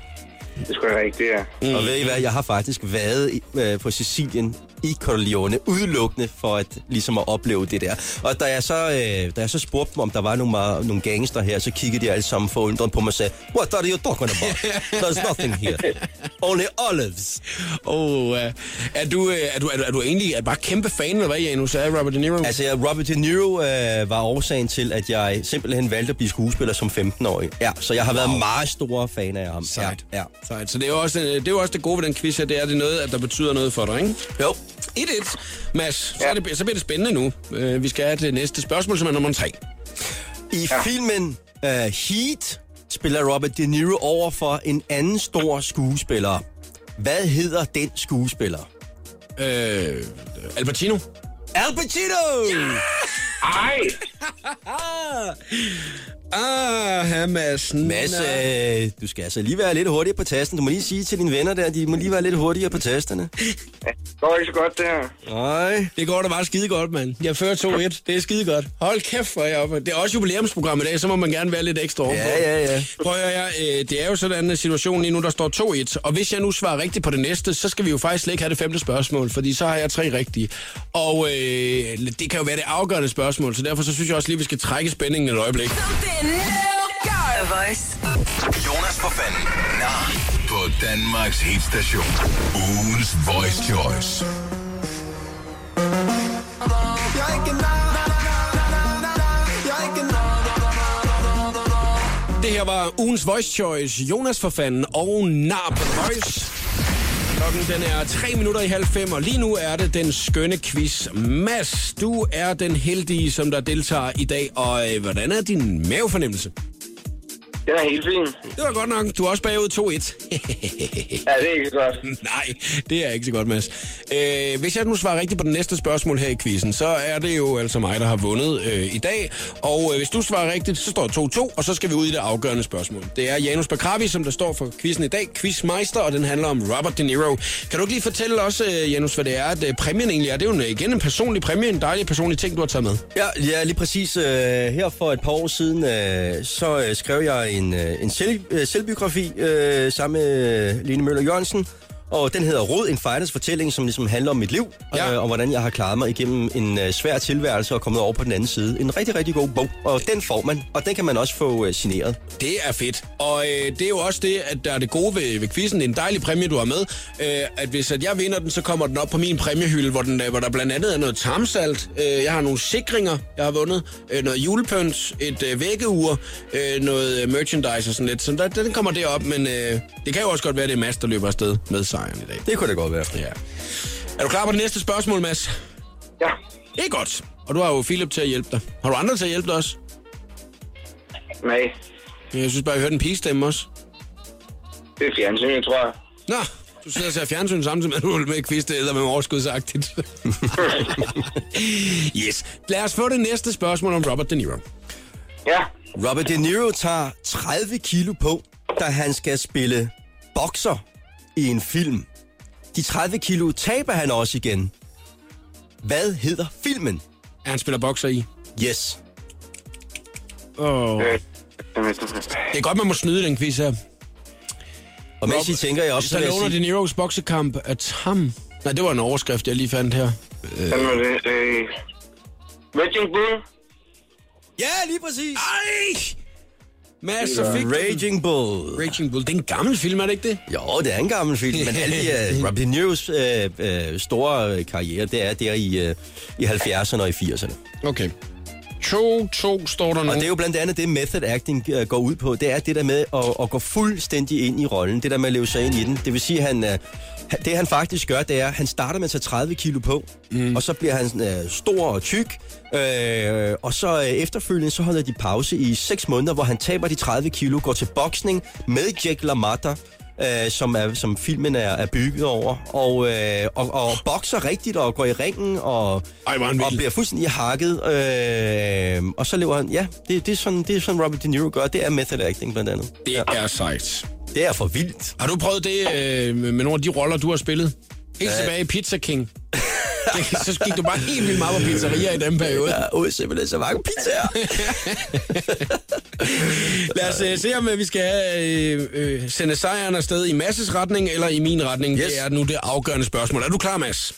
F: det skulle sgu da rigtigt, ja.
B: Mm. Og ved I hvad, jeg har faktisk været i, øh, på Sicilien i Corleone, udelukkende for at, ligesom at opleve det der. Og da jeg så, øh, da jeg så spurgte dem, om der var nogle, ma- nogle gangster her, så kiggede de alle sammen forundret på mig og sagde, What are you talking about? There's nothing here. Only olives.
A: Oh, uh, er, du, øh, er, du, er, du, er du egentlig er bare kæmpe fan, eller hvad, Janus, af Robert De Niro?
B: Altså, Robert De Niro øh, var årsagen til, at jeg simpelthen valgte at blive skuespiller som 15-årig. Ja, så jeg har wow. været meget stor fan af ham.
A: Sejt.
B: Ja, ja.
A: Sejt. Så det er, jo også, øh, det er jo også det gode ved den quiz her, det er, det noget, at der betyder noget for dig, ikke?
B: Jo.
A: 1-1. Mads, så, er det, så bliver det spændende nu. Uh, vi skal have det næste spørgsmål, som er nummer 3.
B: I ja. filmen uh, Heat spiller Robert De Niro over for en anden stor skuespiller. Hvad hedder den skuespiller?
A: Uh, Al Pacino.
B: Al Pacino!
F: Ej,
A: Ah, her Mads.
B: Mads, øh, du skal altså lige være lidt hurtigere på tasten. Du må lige sige til dine venner der, de må lige være lidt hurtigere på tasterne.
F: det går ikke så godt, det her.
B: Nej.
A: Det går da bare skide godt, mand. Jeg fører 2-1. Det er skide godt. Hold kæft, hvor er jeg oppe. Det er også jubilæumsprogram i dag, så må man gerne være lidt ekstra ovenpå.
B: Ja, ja, ja.
A: Prøv at høre, øh, det er jo sådan en situation lige nu, der står 2-1. Og hvis jeg nu svarer rigtigt på det næste, så skal vi jo faktisk slet ikke have det femte spørgsmål, fordi så har jeg tre rigtige. Og øh, det kan jo være det afgørende spørgsmål, så derfor så synes jeg også lige, vi skal trække spændingen et øjeblik.
C: Something. The Voice.
D: Jonas for fanden. Nej. På Danmarks hitstation. Ugens Voice Choice.
A: Det her var ugens Voice Choice, Jonas for fanden og Nar på The Voice. Klokken den er 3 minutter i halv fem, og lige nu er det den skønne quiz. Mads, du er den heldige, som der deltager i dag, og øh, hvordan er din mavefornemmelse?
F: Den er helt fin.
A: Det var godt nok. Du er også bagud 2-1.
F: Ja, det er ikke så godt.
A: Nej, det er ikke så godt, Mads. Øh, hvis jeg nu svarer rigtigt på den næste spørgsmål her i quizzen, så er det jo altså mig, der har vundet øh, i dag. Og øh, hvis du svarer rigtigt, så står det 2-2, og så skal vi ud i det afgørende spørgsmål. Det er Janus Bakravi, som der står for quizzen i dag. Quizmeister, og den handler om Robert De Niro. Kan du ikke lige fortælle os, øh, Janus, hvad det er, at øh, præmien egentlig er? Det er jo en, igen en personlig præmie, en dejlig personlig ting, du har taget med.
B: Ja, ja lige præcis. Øh, her for et par år siden, øh, så øh, skrev jeg en, øh, en selv, øh, selvbiografi øh, sammen med Line Møller Jørgensen. Og den hedder Rod, en fighters fortælling, som ligesom handler om mit liv,
A: Ja.
B: øh, og hvordan jeg har klaret mig igennem en øh, svær tilværelse og kommet over på den anden side. En rigtig, rigtig god bog, og den får man, og den kan man også få øh, signeret.
A: Det er fedt. Og øh, det er jo også det, at der er det gode ved, ved quizzen. Det er en dejlig præmie, du har med. Øh, at hvis at jeg vinder den, så kommer den op på min præmiehylde, hvor, den, øh, hvor der blandt andet er noget tarmsalt. Øh, jeg har nogle sikringer, jeg har vundet. Øh, noget julepønt, et øh, vækkeur, øh, noget øh, merchandise og sådan lidt. Så der, den kommer derop, men øh, det kan jo også godt være, det er Mads, der løber afsted med sejren i dag.
B: Det kunne det godt være.
A: Ja. Er du klar på det næste spørgsmål, Mads?
F: Ja.
A: Det er godt. Og du har jo Philip til at hjælpe dig. Har du andre til at hjælpe dig også?
F: Nej,
A: Jeg synes bare, jeg hørte en pigestemme også.
F: det er fjernsynet, tror jeg.
A: Nå, du sidder og ser fjernsyn samtidig med, at du er med i quiz, det er med overskudsagtigt. yes. Lad os få det næste spørgsmål om Robert De Niro.
F: Ja.
B: Robert De Niro tager 30 kilo på, da han skal spille bokser i en film. De 30 kilo taber han også igen. Hvad hedder filmen?
A: Er han spiller bokser i?
B: Yes.
A: Oh. Det er godt, man må snyde den quiz her.
B: Og mens I tænker jeg op, så vil jeg
A: Stallone og De
B: sige,
A: Niros boksekamp er tam. Nej, det var en overskrift, jeg lige fandt her.
F: Sådan var det. Øh, Raging Bull.
B: Ja, lige præcis.
A: Ej! Mads, så fik.
B: Raging Bull.
A: Raging Bull. Det er en gammel film, er det ikke det?
B: Jo, det er en gammel film, men alle de, uh, De Niro's uh, uh, store karriere, det er der i, uh, i 70'erne og i 80'erne.
A: Okay. 2-2 står der nu.
B: Og det er jo blandt andet det, method acting uh, går ud på. Det er det der med at, at gå fuldstændig ind i rollen. Det der med at leve sig ind i den. Det vil sige, at han, uh, det han faktisk gør, det er, at han starter med at tage 30 kilo på, mm. og så bliver han uh, stor og tyk, øh, og så uh, efterfølgende, så holder de pause i 6 måneder, hvor han taber de 30 kilo, går til boksning med Jake LaMotta, øh, som, er, som filmen er, er bygget over, og, øh, og, og bokser rigtigt og går i ringen og,
A: Ej,
B: og bliver fuldstændig hakket. Øh, og så lever han, ja, det, det, er sådan, det er sådan Robert De Niro gør. Det er method acting blandt andet.
A: Det er sejt.
B: Det er for vildt.
A: Har du prøvet det øh, med nogle af de roller, du har spillet? Helt
B: Ja.
A: tilbage i Pizza King. Det, så gik du bare helt vildt meget på pizzeria i den periode.
B: Er ud simpelthen så mange pizzaer.
A: Lad os øh, se, om øh, vi skal have, øh, sende sejren afsted i Masses retning eller i min retning.
B: Yes.
A: Det er nu det afgørende spørgsmål. Er du klar, Mads?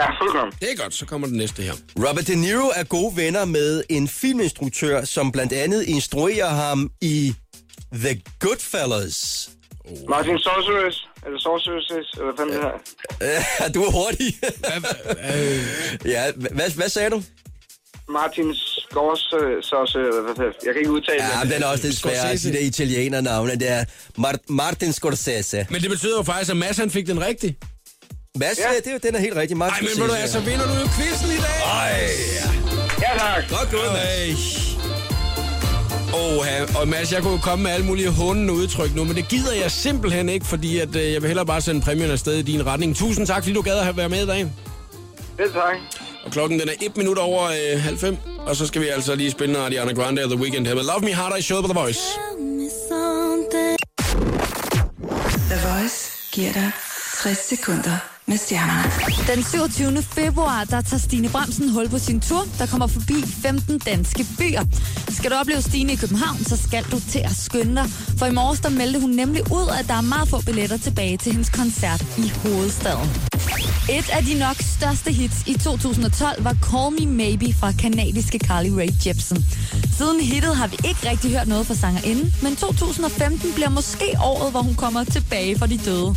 F: Ja, fuldkommen.
A: Det er godt, så kommer det næste her.
B: Robert De Niro er gode venner med en filminstruktør, som blandt andet instruerer ham i The Goodfellas.
F: Martin Sorceress. Eller Sorceress, eller hvad fanden det her?
B: du er hurtig.
A: Øh,
B: ja, hvad, hvad sagde du?
F: Martin Scorsese, eller hvad det Jeg kan ikke udtale
B: Ja,
F: det.
B: den er også lidt svær.
A: Scorsese.
B: De der italiener navne, det er Mar- Martin Scorsese.
A: men det betyder jo faktisk, at Mads han fik den rigtig.
B: Mads,
F: Ja.
B: ja. det er jo, den er helt rigtig. Martin
A: Ej, men ved du hvad, så vinder du jo quizzen i dag.
B: Ej,
F: Ja, tak.
B: godt gået, Mads.
A: Åh, ja. og Mads, jeg kunne jo komme med alle mulige hundende udtryk nu, men det gider jeg simpelthen ikke, fordi at, øh, jeg vil hellere bare sende præmien afsted i din retning. Tusind tak, fordi du gad at have været med i dag.
F: Det tak.
A: Og klokken den er et minut over øh, halv fem, og så skal vi altså lige spille Ariana Grande og The Weeknd her med Love Me Harder i showet på The Voice.
C: The Voice giver dig 60 sekunder med stjernerne.
E: Den 27. februar, der tager Stine Bremsen hul på sin tur, der kommer forbi 15 danske byer. Skal du opleve Stine i København, så skal du til at skynde dig. For i morges, der meldte hun nemlig ud, at der er meget få billetter tilbage til hendes koncert i hovedstaden. Et af de nok største hits i 2012 var Call Me Maybe fra kanadiske Carly Rae Jepsen. Siden hittet har vi ikke rigtig hørt noget fra sangerinden, men 2015 bliver måske året, hvor hun kommer tilbage fra de døde.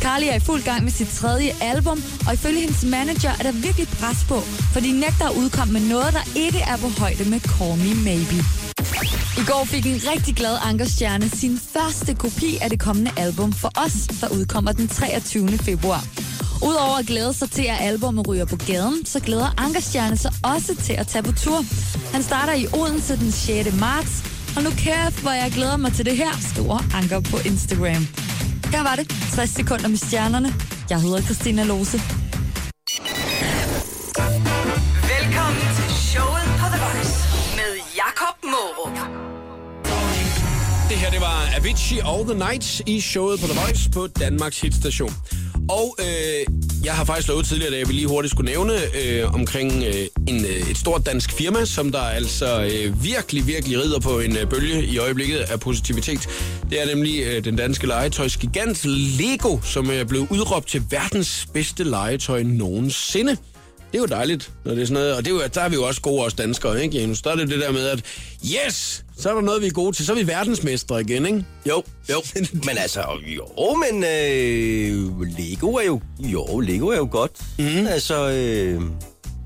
E: Carly er i fuld gang med sit tredje album, og ifølge hendes manager er der virkelig pres på, for de nægter at udkomme med noget, der ikke er på højde med Call Me Maybe. I går fik en rigtig glad Ankerstjerne sin første kopi af det kommende album for os, der udkommer den 23. februar. Udover at glæde sig til, at albumet ryger på gaden, så glæder Ankerstjerne sig også til at tage på tur. Han starter i Odense den 6. marts, og nu kæft, hvor jeg glæder mig til det her, store Anker på Instagram. Her var det 60 sekunder med stjernerne. Jeg hedder Christina Lose.
C: Velkommen til showet på The Voice med Jakob Morup.
A: Det her, det var Avicii All The Night i showet på The Voice på Danmarks hitstation. Og øh, jeg har faktisk lovet tidligere, at jeg ville lige hurtigt skulle nævne øh, omkring øh, en, øh, et stort dansk firma, som der altså øh, virkelig, virkelig rider på en øh, bølge i øjeblikket af positivitet. Det er nemlig øh, den danske legetøjsgigant Lego, som er blevet udråbt til verdens bedste legetøj nogensinde. Det er jo dejligt, når det er sådan noget. Og det er jo, der er vi jo også gode, os danskere, ikke, Janus? Der er det det der med, at yes, så er der noget, vi er gode til. Så er vi verdensmestre igen, ikke?
B: Jo, jo. men altså, jo, men øh, Lego er jo, jo, Lego er jo godt. Mm. Altså, øh,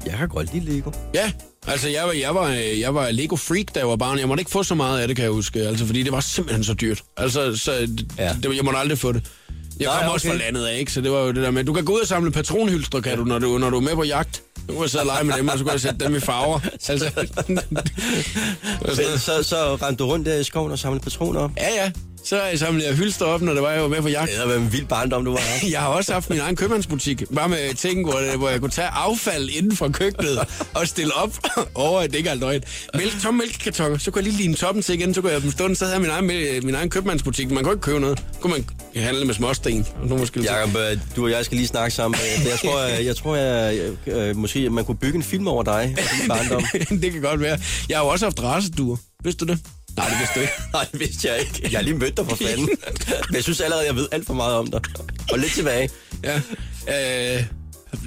B: jeg kan godt lide Lego.
A: Ja, altså jeg var, jeg var, jeg var Lego freak, da jeg var barn. Jeg måtte ikke få så meget af det, kan jeg huske. Altså, fordi det var simpelthen så dyrt. Altså, så,
B: Ja.
A: ja. det, jeg måtte aldrig få det. Jeg
B: Nej,
A: kom også
B: okay.
A: fra landet af, ikke? Så det var jo det der med, du kan gå ud og samle patronhylstre, kan du, når du, når du er med på jagt. Nu kan jeg sidde og lege med dem, og så kan jeg sætte dem i farver. Altså,
B: Så, så, så rendte du rundt der i skoven og samlede patroner op.
A: ja, ja. Så samlede jeg hylstre op, når det var, jeg var med på jagt.
B: Det var en vild barndom, du var.
A: Jeg har også haft min egen købmandsbutik, bare med ting, hvor, hvor jeg kunne tage affald inden fra køkkenet og stille op over et ikke alt løgn. Mælk, tomme mælkekartoner, så kunne jeg lige lime toppen til igen, så kunne jeg dem stående, så havde jeg min egen, min egen købmandsbutik. Man kunne ikke købe noget. Kunne man handle med småsten. Nu måske
B: Jakob, øh, du og jeg skal lige snakke sammen. Øh, Jeg tror, jeg, jeg, tror, jeg, øh, måske man kunne bygge en film over dig og din barndom.
A: det kan godt være. Jeg har jo også haft raceduer. Vidste du det? Nej, det vidste du ikke.
B: Nej, det vidste jeg ikke. Jeg har lige mødt dig for fanden. Men jeg synes allerede, jeg ved alt for meget om dig. Og lidt tilbage.
A: Ja. Øh,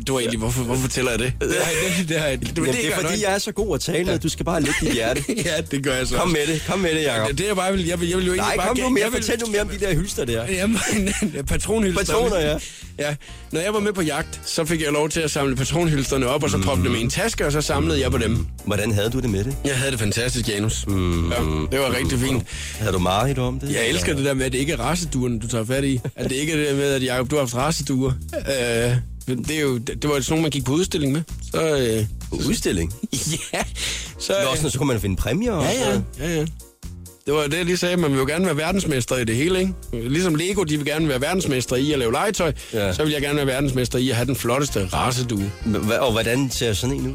A: det var egentlig, hvorfor, hvorfor fortæller jeg det? Det, jeg- det, det, jeg- det, det,
B: Jamen, det er fordi, jeg er så god at tale med. Du skal bare lægge dit hjerte.
A: Ja, det gør jeg så.
B: Kom med det, kom med det, Jacob.
A: Det, det er bare, vil, jeg vil, jeg vil jo egentlig
B: Nej,
A: bare...
B: kom nu
A: jeg
B: mere.
A: vil-
B: Fortæl nu mere om de der hylster der.
A: Jamen, patronhylster.
B: Patroner, ja.
A: ja. Når jeg var med på jagt, så fik jeg lov til at samle patronhylsterne op, og så proppe dem i en taske, og så samlede jeg på dem.
B: Hvordan havde du det med det?
A: Jeg havde det fantastisk, Janus. Mm. Ja, det var rigtig fint.
B: Havde du meget om det?
A: Jeg elsker det der med, at det ikke er raceduerne, du tager fat i. At det ikke er det der med, at Jacob, du har haft raceduer. Øh, det, er jo, det, det var sådan nogle, man gik på udstilling med. Så, øh,
B: Udstilling?
A: ja. Så,
B: Nå, sådan, så kunne man finde præmier
A: Ja, ja, ja, ja. Det var det, jeg lige sagde. Man vil jo gerne være verdensmester i det hele, ikke? Ligesom Lego, de vil gerne være verdensmester i at lave legetøj.
B: Ja.
A: Så vil jeg gerne være verdensmester i at have den flotteste racedue.
B: Hva- Og hvordan ser sådan en ud?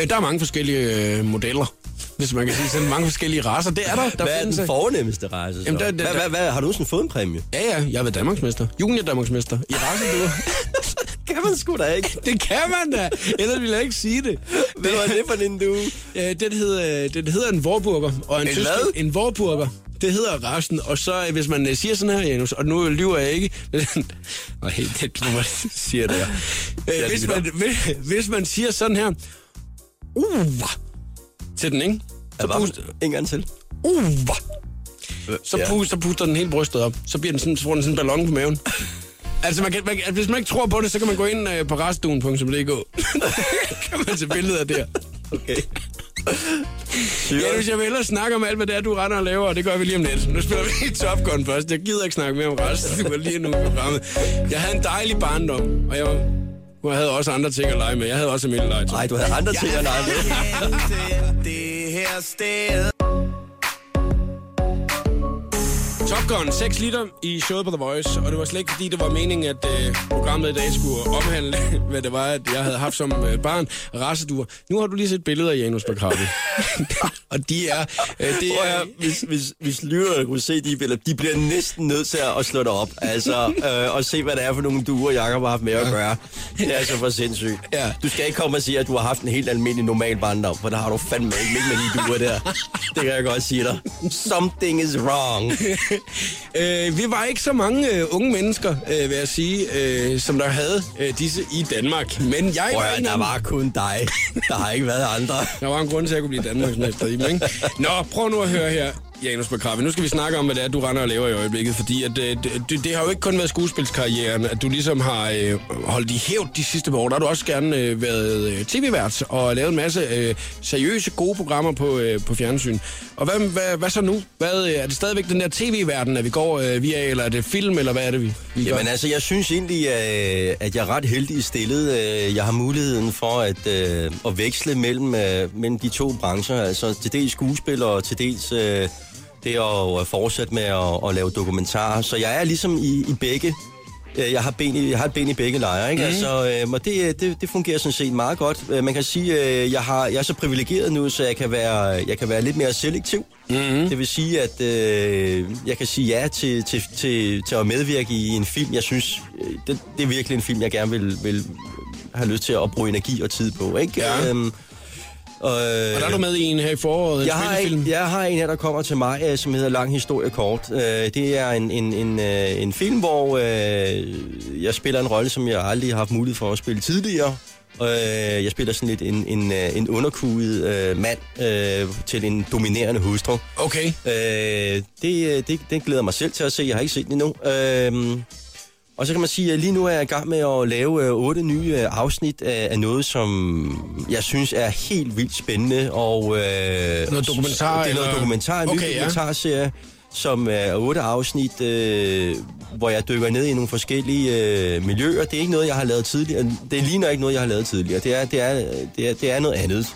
A: Øh, Der er mange forskellige øh, modeller, hvis man kan sige sådan. Mange forskellige racer. Det er der. der
B: Hvad er
A: findes,
B: den fornemmeste rejse så?
A: Jamen, der- der-
B: Hvad, hvad, hvad, har du sådan fået en præmie?
A: Ja, ja. Jeg været Danmarksmester. Junior Danmarksmester. I raceduer.
B: Kan man sgu da ikke.
A: det kan man da. Ellers ville jeg ikke sige det.
B: Hvad var det for en du?
A: Ja, den, hedder, den hedder en vorburger. Og en,
B: En
A: tysk-
B: hvad?
A: En vorburger. Det hedder resten. Og så, øh, hvis man øh, siger sådan her, Janus, og nu lyver jeg ikke. Nej, det man siger det her. Øh, hvis, man, hvis, hvis man siger sådan her, uh, til den, ikke? Så,
B: Hvad?
A: puster,
B: En gang til.
A: uh, så,
B: Ja.
A: puster, så puster den hele brystet op. Så bliver den sådan, så får den sådan en ballon på maven. Altså, man kan, man, kan- hvis man ikke tror på det, så kan man gå ind øh, på restduen.dk. kan man se billeder der.
B: Okay.
A: Ja, hvis jeg vil ellers snakke om alt, hvad det er, du render og laver, og det gør vi lige om lidt. Nu spiller vi Top Gun først. Jeg gider ikke snakke mere om resten. Du var lige nu i programmet. Jeg havde en dejlig barndom, og jeg, var, jeg havde også andre ting at lege med. Jeg havde også almindelig legetøj.
B: Nej, du havde andre ting at lege med.
A: Top Gun, 6 liter i showet på The Voice, og det var slet ikke fordi, det var meningen, at øh, programmet i dag skulle omhandle, hvad det var, at jeg havde haft som øh, barn, raceduer. Nu har du lige set billeder af Janus Bacardi. og de er... Øh, det er
B: hvis, hvis, hvis lytterne kunne se de billeder, de bliver næsten nødt til at slå det op. Altså, øh, og se, hvad det er for nogle duer, Jacob har haft med at gøre. Det er altså for sindssygt.
A: Ja.
B: Du skal ikke komme og sige, at du har haft en helt almindelig normal barndom, for der har du fandme ikke med de duer der. Det kan jeg godt sige dig. Something is wrong.
A: Øh, vi var ikke så mange øh, unge mennesker, øh, vil jeg sige, øh, som der havde øh, disse i Danmark. Men jeg
B: Prøv
A: var en
B: der var kun dig. Der har ikke været andre.
A: Der var en grund til, at jeg kunne blive Danmarksmester i dem, ikke? Nå, prøv nu at høre her, Janus Bakravi. Nu skal vi snakke om, hvad det er, du render og laver i øjeblikket. Fordi at, øh, det, det, det har jo ikke kun været skuespilskarrieren, at du ligesom har øh, holdt i hævd de sidste par år. Der har du også gerne øh, været øh, tv-vært og lavet en masse øh, seriøse, gode programmer på, øh, på fjernsyn. Og hvad, hvad, hvad så nu? Hvad, øh, er det stadigvæk den der tv-verden, at vi går øh, via, eller er det film, eller hvad er det, vi, vi gør?
B: Jamen altså, jeg synes egentlig, øh, at jeg er ret heldig stillet. Øh, jeg har muligheden for at, øh, at veksle mellem, øh, mellem de to brancher. Altså til dels skuespil og til dels øh, det at fortsætte med at, at lave dokumentarer. Så jeg er ligesom i, i begge. Øh, Jeg har, ben i, jeg har et ben i begge lejre, ikke? Mm. Altså, øh, og det, det, det fungerer sådan set meget godt. Øh, Man kan sige, øh, jeg, har, jeg er så privilegeret nu, så jeg kan være, jeg kan være lidt mere selektiv. Mm-hmm. Det vil sige, at øh, jeg kan sige ja til, til, til, til at medvirke i en film. Jeg synes, øh, det, det er virkelig en film, jeg gerne vil, vil have lyst til at bruge energi og tid på, ikke?
A: Ja.
B: Øhm, og,
A: Og der er du med i en her i foråret,
B: jeg har, en, jeg har en her, der kommer til mig, øh, som hedder Lang Historie Kort. Øh, Det er en, en, en, øh, en film, hvor øh, jeg spiller en rolle, som jeg aldrig har haft mulighed for at spille tidligere. Øh, Jeg spiller sådan lidt en, en, øh, en underkuget øh, mand øh, til en dominerende hustru.
A: Okay.
B: Øh, det, øh, det, det glæder mig selv til at se. Jeg har ikke set den endnu. Øh, og så kan man sige, at lige nu er jeg i gang med at lave øh, otte nye øh, afsnit af, noget, som jeg synes er helt vildt spændende. Og, øh,
A: Noget dokumentar,
B: Det er noget
A: eller?
B: dokumentar, en
A: Okay,
B: ny
A: ja.
B: dokumentarserie, som er otte afsnit, øh, hvor jeg dykker ned i nogle forskellige øh, miljøer. Det er ikke noget, jeg har lavet tidligere. Det ligner ikke noget, jeg har lavet tidligere. Det er, det er, det er, det er noget andet.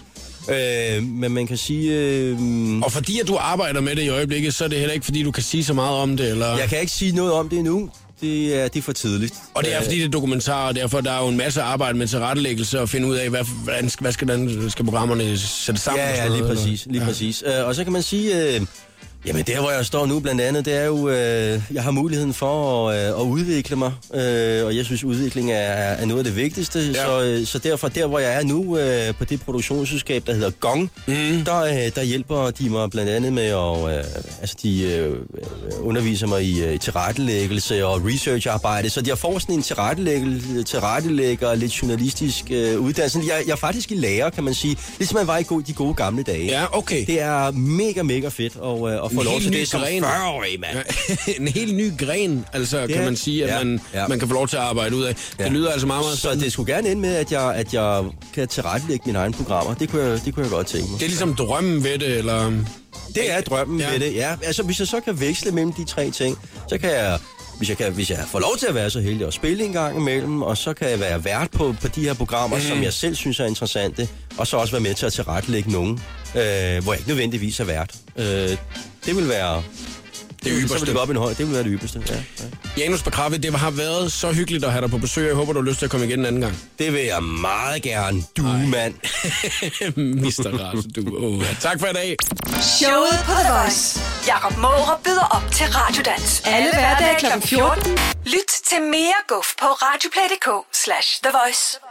B: Øh, men man kan sige... Øh,
A: Og fordi at du arbejder med det i øjeblikket, så er det heller ikke, fordi du kan sige så meget om det, eller...
B: jeg kan ikke sige noget om det endnu. Det er, det er for tidligt.
A: Og det er
B: Øh,
A: fordi, det er dokumentar, og derfor der er jo en masse arbejde med tilrettelæggelse og finde ud af, hvad, hvordan, skal- hvad skal, den, skal programmerne sætte sammen?
B: Ja, ja, lige præcis. Lige
A: eller?
B: præcis. Øh, og så kan man sige, øh, Jamen, der hvor jeg står nu blandt andet, det er jo, øh, jeg har muligheden for at, øh, at udvikle mig, øh, og jeg synes, udvikling er, er noget af det vigtigste.
A: Ja.
B: Så, øh, så derfor, der hvor jeg er nu, øh, på det produktionsselskab, der hedder Gong, mm. der, øh, der hjælper de mig blandt andet med at, øh, altså de øh, underviser mig i øh, tilrettelæggelse og researcharbejde, så jeg får sådan en tilrettelæggelse, tilrettelægger, lidt journalistisk øh, uddannelse. Jeg, jeg er faktisk i lærer, kan man sige, ligesom man var i go- de gode gamle dage.
A: Ja, okay.
B: Det er mega, mega fedt at, øh, at få
A: En
B: lov til det som
A: gren.
B: 40-årig, mand.
A: Ja, en helt ny gren, altså kan
B: Ja.
A: man sige, at
B: Ja,
A: man,
B: ja.
A: man kan få lov til at arbejde ud af. Det
B: Ja.
A: lyder altså meget, meget
B: Så det skulle gerne ende med, at jeg, at jeg kan tilrettelægge mine egne programmer. Det kunne jeg, det kunne jeg godt tænke mig.
A: Det er ligesom drømmen ved det, eller...
B: Det er drømmen
A: ja.
B: ved det, ja. Altså, hvis jeg så kan veksle mellem de tre ting, så kan jeg... Hvis jeg, kan, hvis jeg får lov til at være så heldig at spille en gang imellem, og så kan jeg være vært på, på de her programmer, mm. som jeg selv synes er interessante, og så også være med til at tilrettelægge nogen, øh, hvor jeg ikke nødvendigvis er vært. Øh, det vil være... Det,
A: ypperste.
B: Så vil det op en høj. Det vil være det ypperste, ja. ja.
A: Janus Bakravi, det har været så hyggeligt at have dig på besøg. Jeg håber, du har lyst til at komme igen en anden gang.
B: Det vil jeg meget gerne, du mand.
A: Mr. Rasse, du. Oh, tak for i dag.
C: Showet på The Voice. Jakob Måre byder op til Radiodans. Alle hverdage kl. 14. Lyt til mere guf på radioplay.dk slash The Voice.